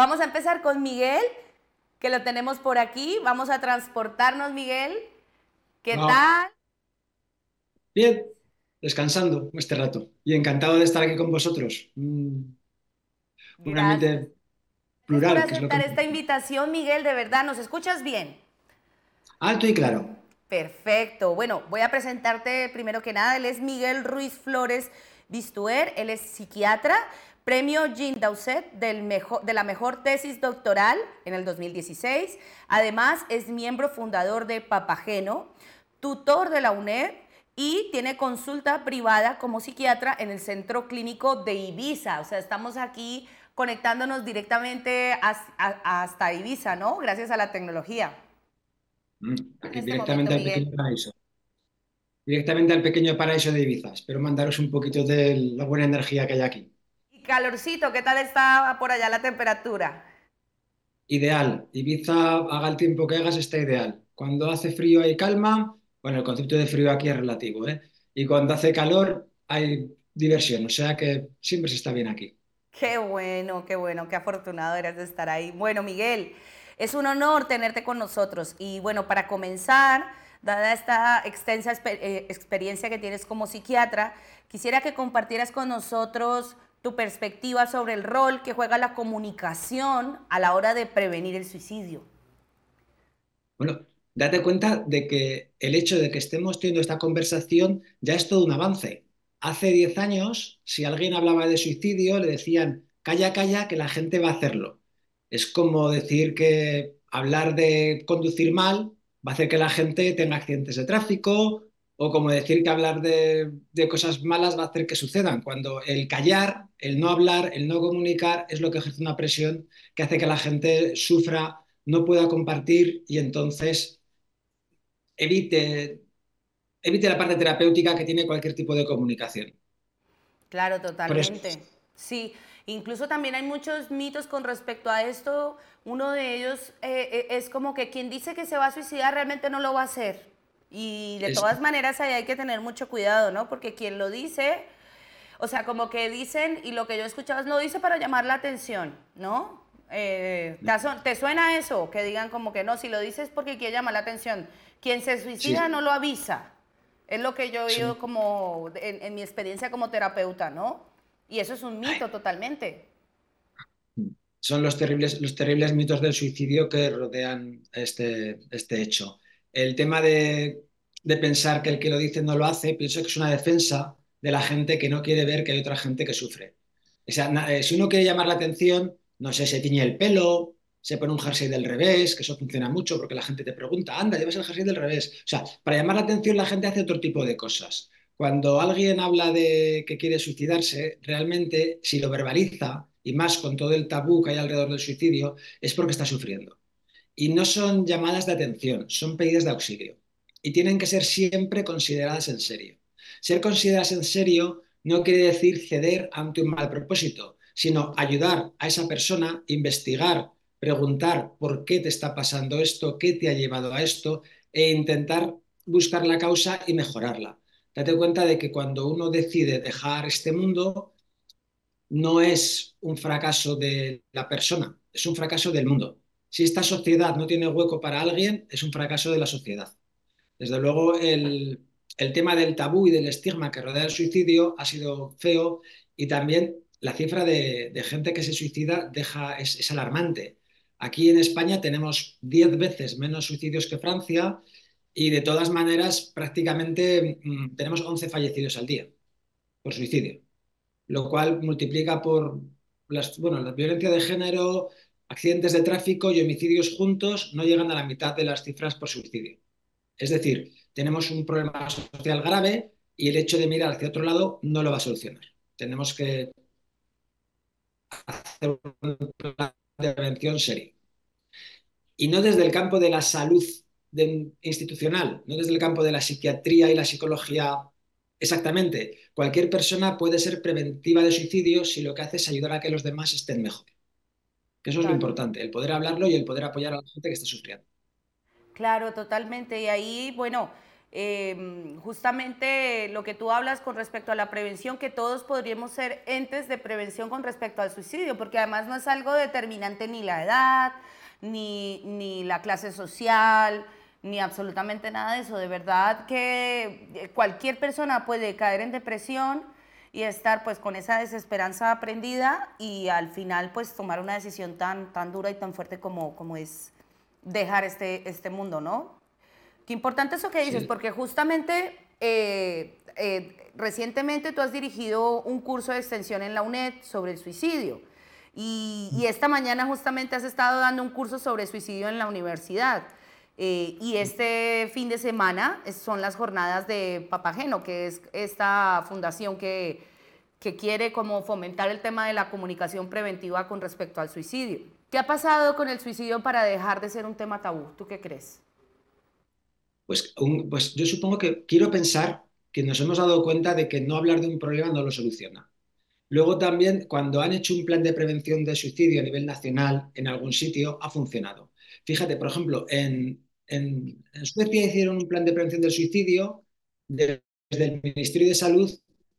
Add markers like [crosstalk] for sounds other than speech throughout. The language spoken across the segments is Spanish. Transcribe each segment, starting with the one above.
Vamos a empezar con Miguel, que lo tenemos por aquí. Vamos a transportarnos, Miguel. ¿Qué tal? Bien, descansando este rato y encantado de estar aquí con vosotros. Mm, una mente plural. Gracias por aceptar esta invitación, Miguel, de verdad. ¿Nos escuchas bien? Alto y claro. Perfecto. Bueno, voy a presentarte primero que nada. Él es Miguel Ruiz Flores Bistuer. Él es psiquiatra, premio Jean Dowsett del mejor, de la mejor tesis doctoral en el 2016. Además, es miembro fundador de Papageno, tutor de la UNED y tiene consulta privada como psiquiatra en el Centro Clínico de Ibiza. O sea, estamos aquí conectándonos directamente hasta Ibiza, ¿no? Gracias a la tecnología. Mm, este directamente al pequeño paraíso. Directamente al pequeño paraíso de Ibiza. Espero mandaros un poquito de la buena energía que hay aquí. Calorcito, ¿qué tal está por allá la temperatura? Ideal. Ibiza, haga el tiempo que hagas, está ideal. Cuando hace frío hay calma. Bueno, el concepto de frío aquí es relativo, ¿eh? Y cuando hace calor hay diversión, o sea que siempre se está bien aquí. Qué bueno, qué bueno, qué afortunado eres de estar ahí. Bueno, Miguel, es un honor tenerte con nosotros. Y bueno, para comenzar, dada esta extensa eh, experiencia que tienes como psiquiatra, quisiera que compartieras con nosotros tu perspectiva sobre el rol que juega la comunicación a la hora de prevenir el suicidio. Bueno, date cuenta de que el hecho de que estemos teniendo esta conversación ya es todo un avance. Hace 10 años, si alguien hablaba de suicidio, le decían, calla, calla, que la gente va a hacerlo. Es como decir que hablar de conducir mal va a hacer que la gente tenga accidentes de tráfico o como decir que hablar de, cosas malas va a hacer que sucedan, cuando el callar, el no hablar, el no comunicar es lo que ejerce una presión que hace que la gente sufra, no pueda compartir y entonces evite, evite la parte terapéutica que tiene cualquier tipo de comunicación. Claro, totalmente. Sí, Incluso también hay muchos mitos con respecto a esto. Uno de ellos eh, eh, es como que quien dice que se va a suicidar realmente no lo va a hacer. Y de todas maneras ahí hay que tener mucho cuidado, ¿no? Porque quien lo dice, o sea, como que dicen, y lo que yo he escuchado es, lo dice para llamar la atención, ¿no? Eh, ¿te, suena eso? Que digan como que no, si lo dices porque quiere llamar la atención. Quien se suicida no lo avisa. Es lo que yo he oído como en mi experiencia como terapeuta, ¿no? Y eso es un mito totalmente. Son los terribles, los terribles mitos del suicidio que rodean este, este hecho. El tema de, pensar que el que lo dice no lo hace, pienso que es una defensa de la gente que no quiere ver que hay otra gente que sufre. O sea, eh, si uno quiere llamar la atención, no sé, se tiñe el pelo, se pone un jersey del revés, que eso funciona mucho porque la gente te pregunta, anda, llevas el jersey del revés. O sea, para llamar la atención la gente hace otro tipo de cosas. Cuando alguien habla de que quiere suicidarse, realmente si lo verbaliza, y más con todo el tabú que hay alrededor del suicidio, es porque está sufriendo. Y no son llamadas de atención, son pedidas de auxilio. Y tienen que ser siempre consideradas en serio. Ser consideradas en serio no quiere decir ceder ante un mal propósito, sino ayudar a esa persona, investigar, preguntar por qué te está pasando esto, qué te ha llevado a esto, e intentar buscar la causa y mejorarla date cuenta de que cuando uno decide dejar este mundo, no es un fracaso de la persona, es un fracaso del mundo. Si esta sociedad no tiene hueco para alguien, es un fracaso de la sociedad. Desde luego, el, tema del tabú y del estigma que rodea el suicidio ha sido feo y también la cifra de, gente que se suicida deja, es, alarmante. Aquí en España tenemos 10 veces menos suicidios que Francia y de todas maneras, prácticamente mm, tenemos 11 fallecidos al día por suicidio, lo cual multiplica por las, bueno, la violencia de género, accidentes de tráfico y homicidios juntos no llegan a la mitad de las cifras por suicidio. Es decir, tenemos un problema social grave y el hecho de mirar hacia otro lado no lo va a solucionar. Tenemos que hacer una prevención seria. Y no desde el campo de la salud institucional, no desde el campo de la psiquiatría y la psicología exactamente. Cualquier persona puede ser preventiva de suicidio si lo que hace es ayudar a que los demás estén mejor. Que eso es lo importante, el poder hablarlo y el poder apoyar a la gente que está sufriendo. Claro, totalmente. Y ahí, bueno, eh, justamente lo que tú hablas con respecto a la prevención, que todos podríamos ser entes de prevención con respecto al suicidio, porque además no es algo determinante ni la edad, ni, ni la clase social, ni absolutamente nada de eso. De verdad que eh, cualquier persona puede caer en depresión y estar pues con esa desesperanza aprendida y al final pues tomar una decisión tan, tan dura y tan fuerte como, como es dejar este, este mundo, ¿no? Qué importante eso que dices, porque justamente eh, eh, recientemente tú has dirigido un curso de extensión en la UNED sobre el suicidio. Y, y, esta mañana justamente has estado dando un curso sobre suicidio en la universidad. Eh, y este fin de semana son las jornadas de Papageno, que es esta fundación que, que quiere como fomentar el tema de la comunicación preventiva con respecto al suicidio. ¿Qué ha pasado con el suicidio para dejar de ser un tema tabú? ¿Tú qué crees? Pues, pues yo supongo que quiero pensar que nos hemos dado cuenta de que no hablar de un problema no lo soluciona. Luego también, cuando han hecho un plan de prevención de suicidio a nivel nacional en algún sitio, ha funcionado. Fíjate, por ejemplo, en, en, Suecia hicieron un plan de prevención del suicidio desde el Ministerio de Salud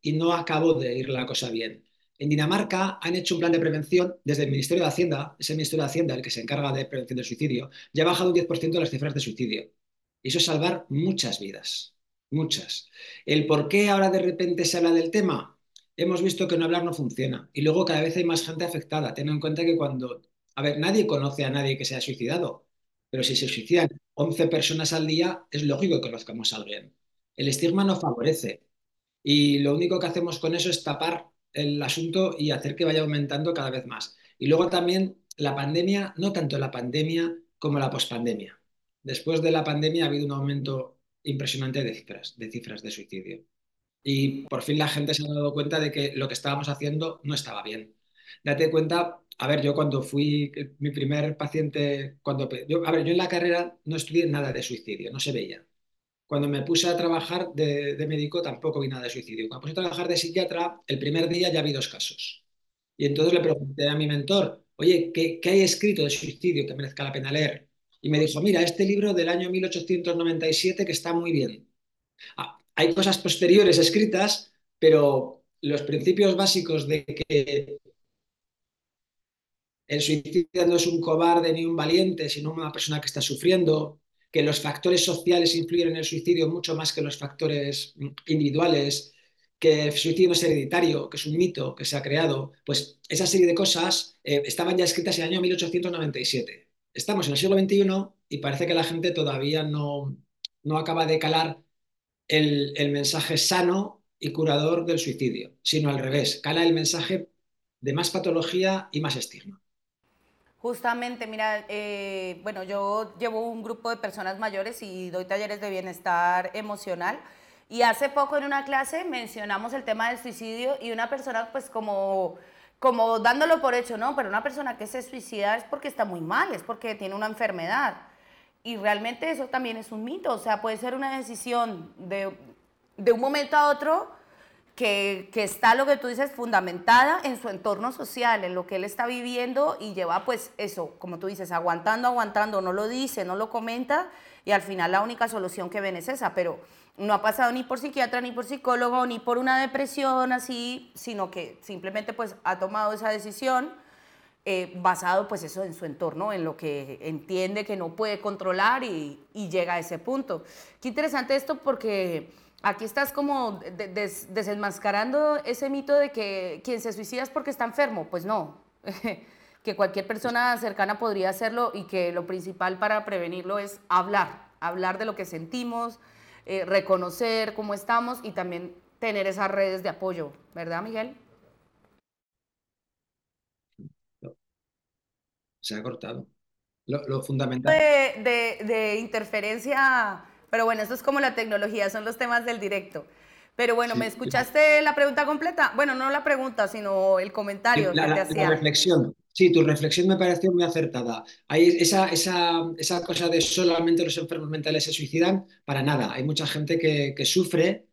y no acabó de ir la cosa bien. En Dinamarca han hecho un plan de prevención desde el Ministerio de Hacienda, ese Ministerio de Hacienda el que se encarga de prevención del suicidio, ya ha bajado un 10% las cifras de suicidio. Y eso es salvar muchas vidas, muchas. ¿El por qué ahora de repente se habla del tema? Hemos visto que no hablar no funciona. Y luego cada vez hay más gente afectada. Ten en cuenta que cuando... A ver, nadie conoce a nadie que se haya suicidado. Pero si se suicidan 11 personas al día, es lógico que conozcamos a alguien. El estigma no favorece. Y lo único que hacemos con eso es tapar el asunto y hacer que vaya aumentando cada vez más. Y luego también la pandemia, no tanto la pandemia como la pospandemia. Después de la pandemia ha habido un aumento impresionante de cifras, de cifras de suicidio. Y por fin la gente se ha dado cuenta de que lo que estábamos haciendo no estaba bien. Date cuenta, a ver, yo cuando fui mi primer paciente, cuando yo, a ver, yo en la carrera no estudié nada de suicidio, no se veía. Cuando me puse a trabajar de, de médico tampoco vi nada de suicidio. Cuando me puse a trabajar de psiquiatra, el primer día ya vi dos casos. Y entonces le pregunté a mi mentor, oye, ¿qué, qué hay escrito de suicidio que merezca la pena leer? y me dijo, mira, este libro del año 1897 que está muy bien. Ah, hay cosas posteriores escritas, pero los principios básicos de que el suicida no es un cobarde ni un valiente, sino una persona que está sufriendo, que los factores sociales influyen en el suicidio mucho más que los factores individuales, que el suicidio no es hereditario, que es un mito que se ha creado, pues esa serie de cosas eh, estaban ya escritas en el año 1897 estamos en el siglo XXI y parece que la gente todavía no, no acaba de calar el, mensaje sano y curador del suicidio, sino al revés, cala el mensaje de más patología y más estigma. Justamente, mira, eh, bueno, yo llevo un grupo de personas mayores y doy talleres de bienestar emocional. Y hace poco en una clase mencionamos el tema del suicidio y una persona pues como como dándolo por hecho, ¿no? Pero una persona que se suicida es porque está muy mal, es porque tiene una enfermedad. Y realmente eso también es un mito, o sea, puede ser una decisión de, de un momento a otro que, está lo que tú dices fundamentada en su entorno social, en lo que él está viviendo y lleva pues eso, como tú dices, aguantando, aguantando, no lo dice, no lo comenta y al final la única solución que ven es esa, pero no ha pasado ni por psiquiatra, ni por psicólogo, ni por una depresión así, sino que simplemente pues ha tomado esa decisión eh, basado pues eso en su entorno, en lo que entiende que no puede controlar y, llega a ese punto. Qué interesante esto porque aquí estás como desenmascarando ese mito de que quien se suicida es porque está enfermo, pues no. [laughs] que cualquier persona cercana podría hacerlo y que lo principal para prevenirlo es hablar, hablar de lo que sentimos, eh, reconocer cómo estamos y también tener esas redes de apoyo, ¿verdad, Miguel? Se ha cortado. Lo, fundamental. De, interferencia, pero bueno, eso es como la tecnología, son los temas del directo. Pero bueno, ¿me escuchaste la pregunta completa? Bueno, no la pregunta, sino el comentario que te hacía. La reflexión. Sí, tu reflexión me pareció muy acertada. Hay esa, esa, esa, cosa de solamente los enfermos mentales se suicidan, para nada. Hay mucha gente que, que sufre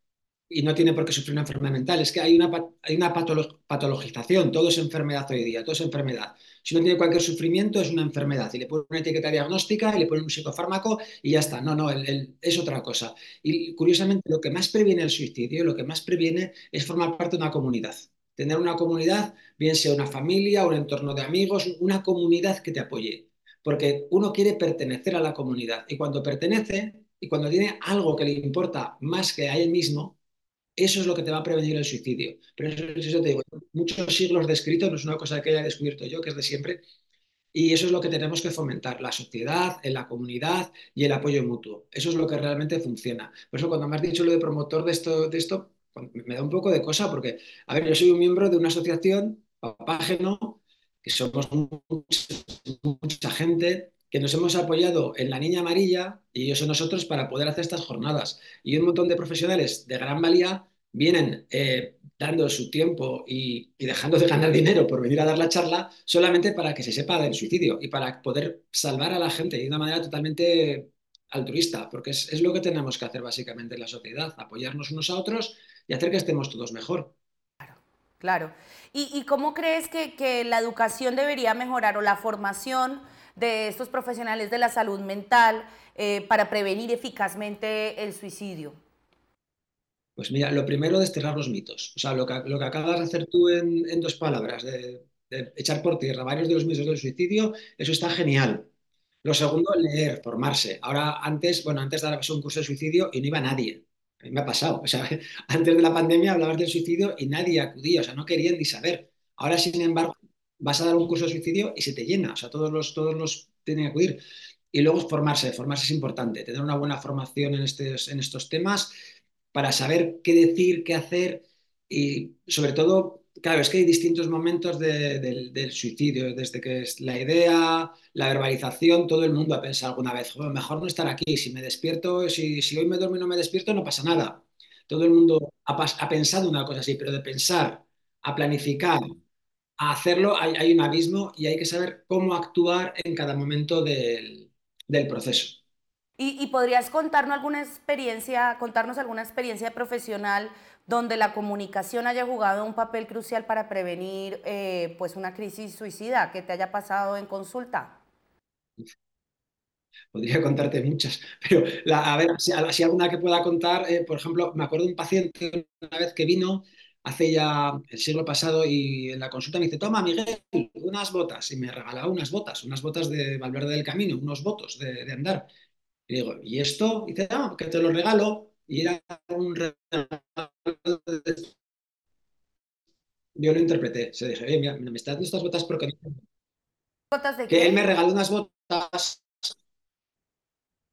y no tiene por qué sufrir una enfermedad mental. Es que hay una, hay una patologización, todo es enfermedad hoy día, todo es enfermedad. Si uno tiene cualquier sufrimiento es una enfermedad y le ponen una etiqueta diagnóstica y le ponen un psicofármaco y ya está. No, no, es otra cosa. Y curiosamente lo que más previene el suicidio, lo que más previene es formar parte de una comunidad. Tener una comunidad, bien sea una familia, un entorno de amigos, una comunidad que te apoye. Porque uno quiere pertenecer a la comunidad y cuando pertenece y cuando tiene algo que le importa más que a él mismo, eso es lo que te va a prevenir el suicidio. Pero eso, te digo, muchos siglos de escrito, no es una cosa que haya descubierto yo, que es de siempre, y eso es lo que tenemos que fomentar, la sociedad, en la comunidad y el apoyo mutuo. Eso es lo que realmente funciona. Por eso cuando me has dicho lo de promotor de esto, de esto me da un poco de cosa, porque, a ver, yo soy un miembro de una asociación, Papágeno, que somos mucha gente que nos hemos apoyado en la Niña Amarilla y eso nosotros para poder hacer estas jornadas. Y un montón de profesionales de gran valía vienen eh, dando su tiempo y, dejando de ganar dinero por venir a dar la charla solamente para que se sepa del suicidio y para poder salvar a la gente de una manera totalmente altruista, porque es, lo que tenemos que hacer básicamente en la sociedad, apoyarnos unos a otros y hacer que estemos todos mejor. Claro, claro. ¿Y, cómo crees que, que la educación debería mejorar o la formación? de estos profesionales de la salud mental eh, para prevenir eficazmente el suicidio? Pues mira, lo primero, desterrar los mitos. O sea, lo que, lo que acabas de hacer tú en, dos palabras, de, echar por tierra varios de los mitos del suicidio, eso está genial. Lo segundo, leer, formarse. Ahora, antes, bueno, antes de un curso de suicidio y no iba nadie. A mí me ha pasado. O sea, [laughs] antes de la pandemia hablabas del suicidio y nadie acudía, o sea, no querían ni saber. Ahora, sin embargo, vas a dar un curso de suicidio y se te llena, o sea, todos los, todos los tienen que acudir. Y luego formarse, formarse es importante, tener una buena formación en, estos, en estos temas para saber qué decir, qué hacer y sobre todo, claro, es que hay distintos momentos del suicidio, desde que es la idea, la verbalización, todo el mundo ha pensado alguna vez, mejor no estar aquí, si me despierto, si, hoy me duermo y no me despierto, no pasa nada. Todo el mundo ha pensado una cosa así, pero de pensar a planificar, a hacerlo hay, un abismo y hay que saber cómo actuar en cada momento del, proceso. ¿Y, podrías contarnos alguna experiencia, contarnos alguna experiencia profesional donde la comunicación haya jugado un papel crucial para prevenir eh, pues una crisis suicida que te haya pasado en consulta? Podría contarte muchas, pero a ver, si, alguna que pueda contar, eh, por ejemplo, me acuerdo de un paciente una vez que vino hace ya el siglo pasado y en la consulta me dice, toma Miguel, unas botas. Y me regalaba unas botas, unas botas de Valverde del Camino, unos votos de, andar. Y digo, ¿y esto? Y dice, no, que te lo regalo. Y era un regalo. Yo lo interpreté. Se dije, mira, me estás dando estas botas porque... ¿Botas de qué? Que él me regaló unas botas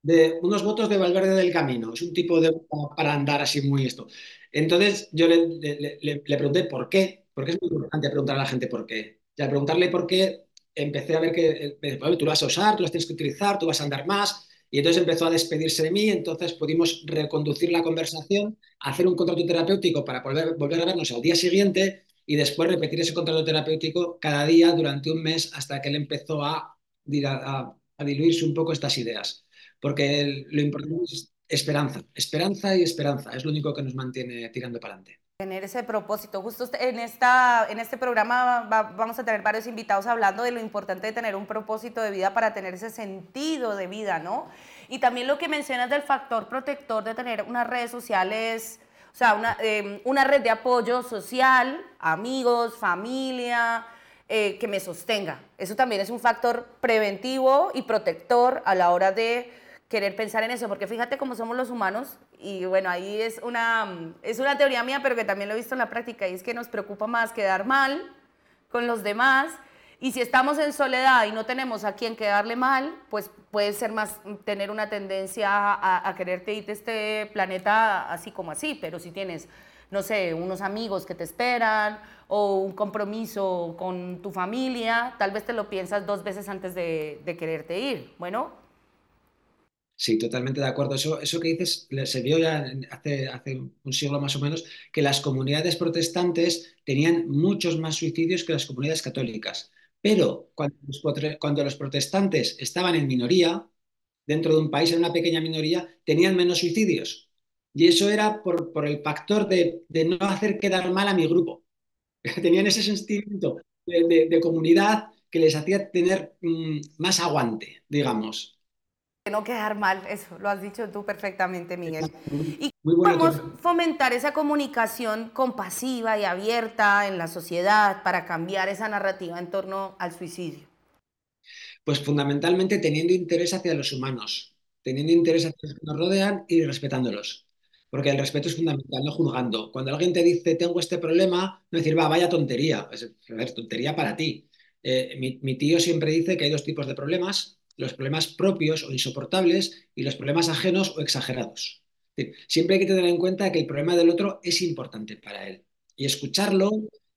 de unos votos de Valverde del Camino. Es un tipo de para andar así muy esto. Entonces yo le, pregunté por qué, porque es muy importante preguntar a la gente por qué. Y al preguntarle por qué, empecé a ver que tú lo vas a usar, tú las tienes que utilizar, tú vas a andar más. Y entonces empezó a despedirse de mí, entonces pudimos reconducir la conversación, hacer un contrato terapéutico para volver, volver a vernos al día siguiente y después repetir ese contrato terapéutico cada día durante un mes hasta que él empezó a, diluirse un poco estas ideas. Porque lo importante es Esperanza, esperanza y esperanza, es lo único que nos mantiene tirando para adelante. Tener ese propósito. Justo en, esta, en este programa vamos a tener varios invitados hablando de lo importante de tener un propósito de vida para tener ese sentido de vida, ¿no? Y también lo que mencionas del factor protector de tener unas redes sociales, o sea, una, em, una red de apoyo social, amigos, familia, eh, que me sostenga. Eso también es un factor preventivo y protector a la hora de querer pensar en eso, porque fíjate cómo somos los humanos, y bueno, ahí es una, es una teoría mía, pero que también lo he visto en la práctica, y es que nos preocupa más quedar mal con los demás, y si estamos en soledad y no tenemos a quien quedarle mal, pues puede ser más tener una tendencia a, a quererte irte este planeta así como así, pero si tienes, no sé, unos amigos que te esperan o un compromiso con tu familia, tal vez te lo piensas dos veces antes de, de quererte ir. Bueno, Sí, totalmente de acuerdo. Eso, eso que dices se vio ya hace, hace un siglo más o menos, que las comunidades protestantes tenían muchos más suicidios que las comunidades católicas. Pero cuando los, protestantes estaban en minoría, dentro de un país, en una pequeña minoría, tenían menos suicidios. Y eso era por, por el factor de, no hacer quedar mal a mi grupo. [laughs] tenían ese sentimiento de, de comunidad que les hacía tener mm, más aguante, digamos. No quedar mal, eso lo has dicho tú perfectamente, Miguel. ¿Y cómo podemos fomentar esa comunicación compasiva y abierta en la sociedad para cambiar esa narrativa en torno al suicidio? Pues fundamentalmente teniendo interés hacia los humanos, teniendo interés hacia los que nos rodean y respetándolos. Porque el respeto es fundamental, no juzgando. Cuando alguien te dice, tengo este problema, no decir, va, vaya tontería. Es tontería para ti. Eh, mi tío siempre dice que hay dos tipos de problemas los problemas propios o insoportables y los problemas ajenos o exagerados. Siempre hay que tener en cuenta que el problema del otro es importante para él y escucharlo,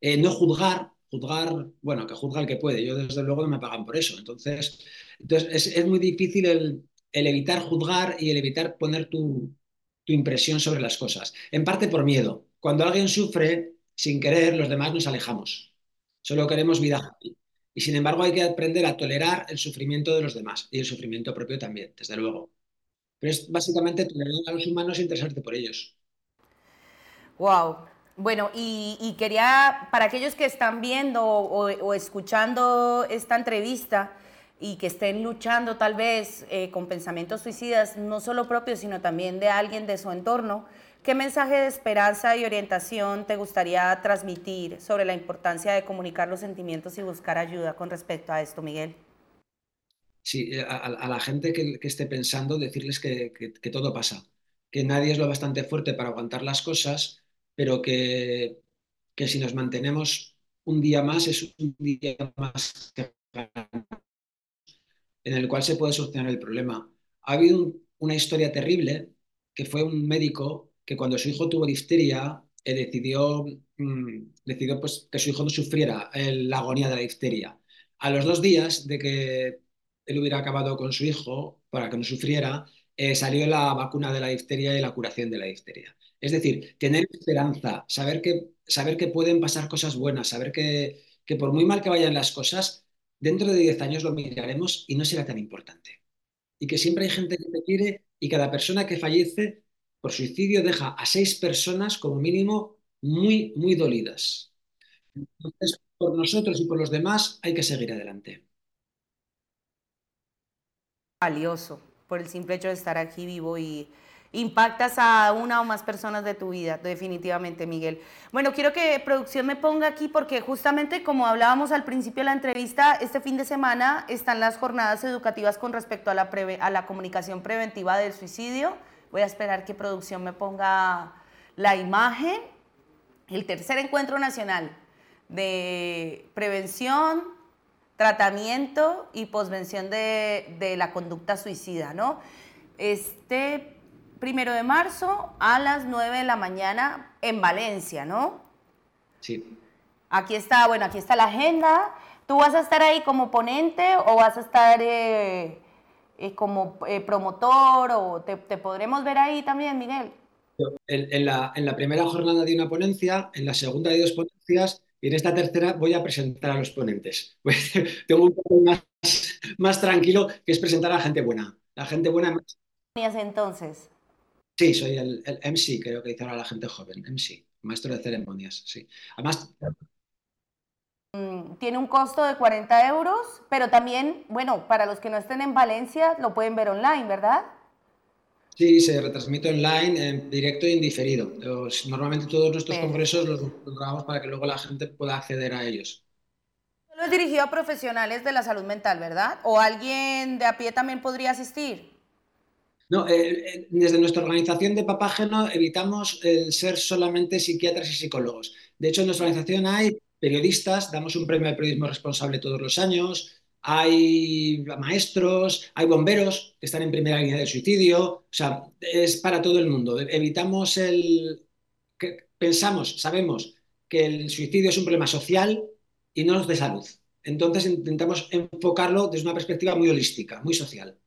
eh, no juzgar, juzgar, bueno, que juzga el que puede, yo desde luego no me pagan por eso, entonces, entonces es, muy difícil el, evitar juzgar y el evitar poner tu, tu impresión sobre las cosas, en parte por miedo. Cuando alguien sufre, sin querer, los demás nos alejamos. Solo queremos vida. Y sin embargo hay que aprender a tolerar el sufrimiento de los demás y el sufrimiento propio también, desde luego. Pero es básicamente tolerar a los humanos e interesarte por ellos. Wow. Bueno, y, quería, para aquellos que están viendo o, escuchando esta entrevista y que estén luchando tal vez eh, con pensamientos suicidas, no solo propios, sino también de alguien de su entorno, ¿Qué mensaje de esperanza y orientación te gustaría transmitir sobre la importancia de comunicar los sentimientos y buscar ayuda con respecto a esto, Miguel? Sí, eh, a, la gente que, esté pensando, decirles que, todo pasa, que nadie es lo bastante fuerte para aguantar las cosas, pero que, si nos mantenemos un día más es un día más en el cual se puede solucionar el problema. Ha habido una historia terrible que fue un médico que cuando su hijo tuvo difteria, eh, decidió, mm, decidió pues, que su hijo no sufriera la agonía de la difteria. A los dos días de que él hubiera acabado con su hijo, para que no sufriera, eh, salió la vacuna de la difteria y la curación de la difteria. Es decir, tener esperanza, saber que, saber que pueden pasar cosas buenas, saber que, que por muy mal que vayan las cosas, dentro de 10 años lo miraremos y no será tan importante. Y que siempre hay gente que te quiere y cada persona que fallece por suicidio deja a seis personas como mínimo muy, muy dolidas. Entonces, por nosotros y por los demás hay que seguir adelante. Valioso por el simple hecho de estar aquí vivo y impactas a una o más personas de tu vida, definitivamente, Miguel. Bueno, quiero que producción me ponga aquí porque justamente como hablábamos al principio de la entrevista, este fin de semana están las jornadas educativas con respecto a la, a la comunicación preventiva del suicidio Voy a esperar que producción me ponga la imagen. El tercer encuentro nacional de prevención, tratamiento y posvención de, la conducta suicida, ¿no? Este primero de marzo a las 9 de la mañana en Valencia, ¿no? Sí. Aquí está, bueno, aquí está la agenda. ¿Tú vas a estar ahí como ponente o vas a estar eh, eh, como eh, promotor o te, podremos ver ahí también, Miguel? En, la, primera jornada de una ponencia, en la segunda de dos ponencias y en esta tercera voy a presentar a los ponentes. tengo un poco más, más tranquilo que es presentar a la gente buena. La gente buena. entonces? Sí, soy el, el, MC, creo que dice ahora la gente joven, MC, maestro de ceremonias, sí. Además, tiene un costo de 40 euros, pero también, bueno, para los que no estén en Valencia, lo pueden ver online, ¿verdad? Sí, se retransmite online, en directo e indiferido. Normalmente todos nuestros congresos los, grabamos para que luego la gente pueda acceder a ellos. Solo es dirigido a profesionales de la salud mental, ¿verdad? ¿O alguien de a pie también podría asistir? No, eh, eh, desde nuestra organización de Papágeno evitamos el ser solamente psiquiatras y psicólogos. De hecho, en nuestra organización hay periodistas, damos un premio al periodismo responsable todos los años, hay maestros, hay bomberos que están en primera línea del suicidio, o sea, es para todo el mundo. Evitamos el... pensamos, sabemos que el suicidio es un problema social y no de salud. Entonces intentamos enfocarlo desde una perspectiva muy holística, muy social.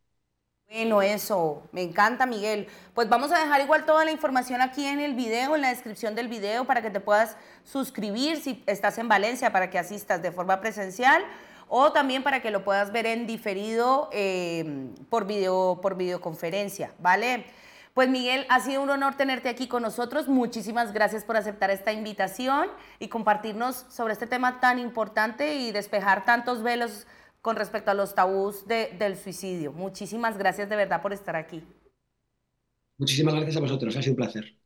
Bueno, eso, me encanta Miguel. Pues vamos a dejar igual toda la información aquí en el video, en la descripción del video, para que te puedas suscribir si estás en Valencia, para que asistas de forma presencial o también para que lo puedas ver en diferido em, por, video, por videoconferencia, ¿vale? Pues Miguel, ha sido un honor tenerte aquí con nosotros. Muchísimas gracias por aceptar esta invitación y compartirnos sobre este tema tan importante y despejar tantos velos con respecto a los tabús del suicidio. Muchísimas gracias de verdad por estar aquí. Muchísimas gracias a vosotros, ha sido un placer.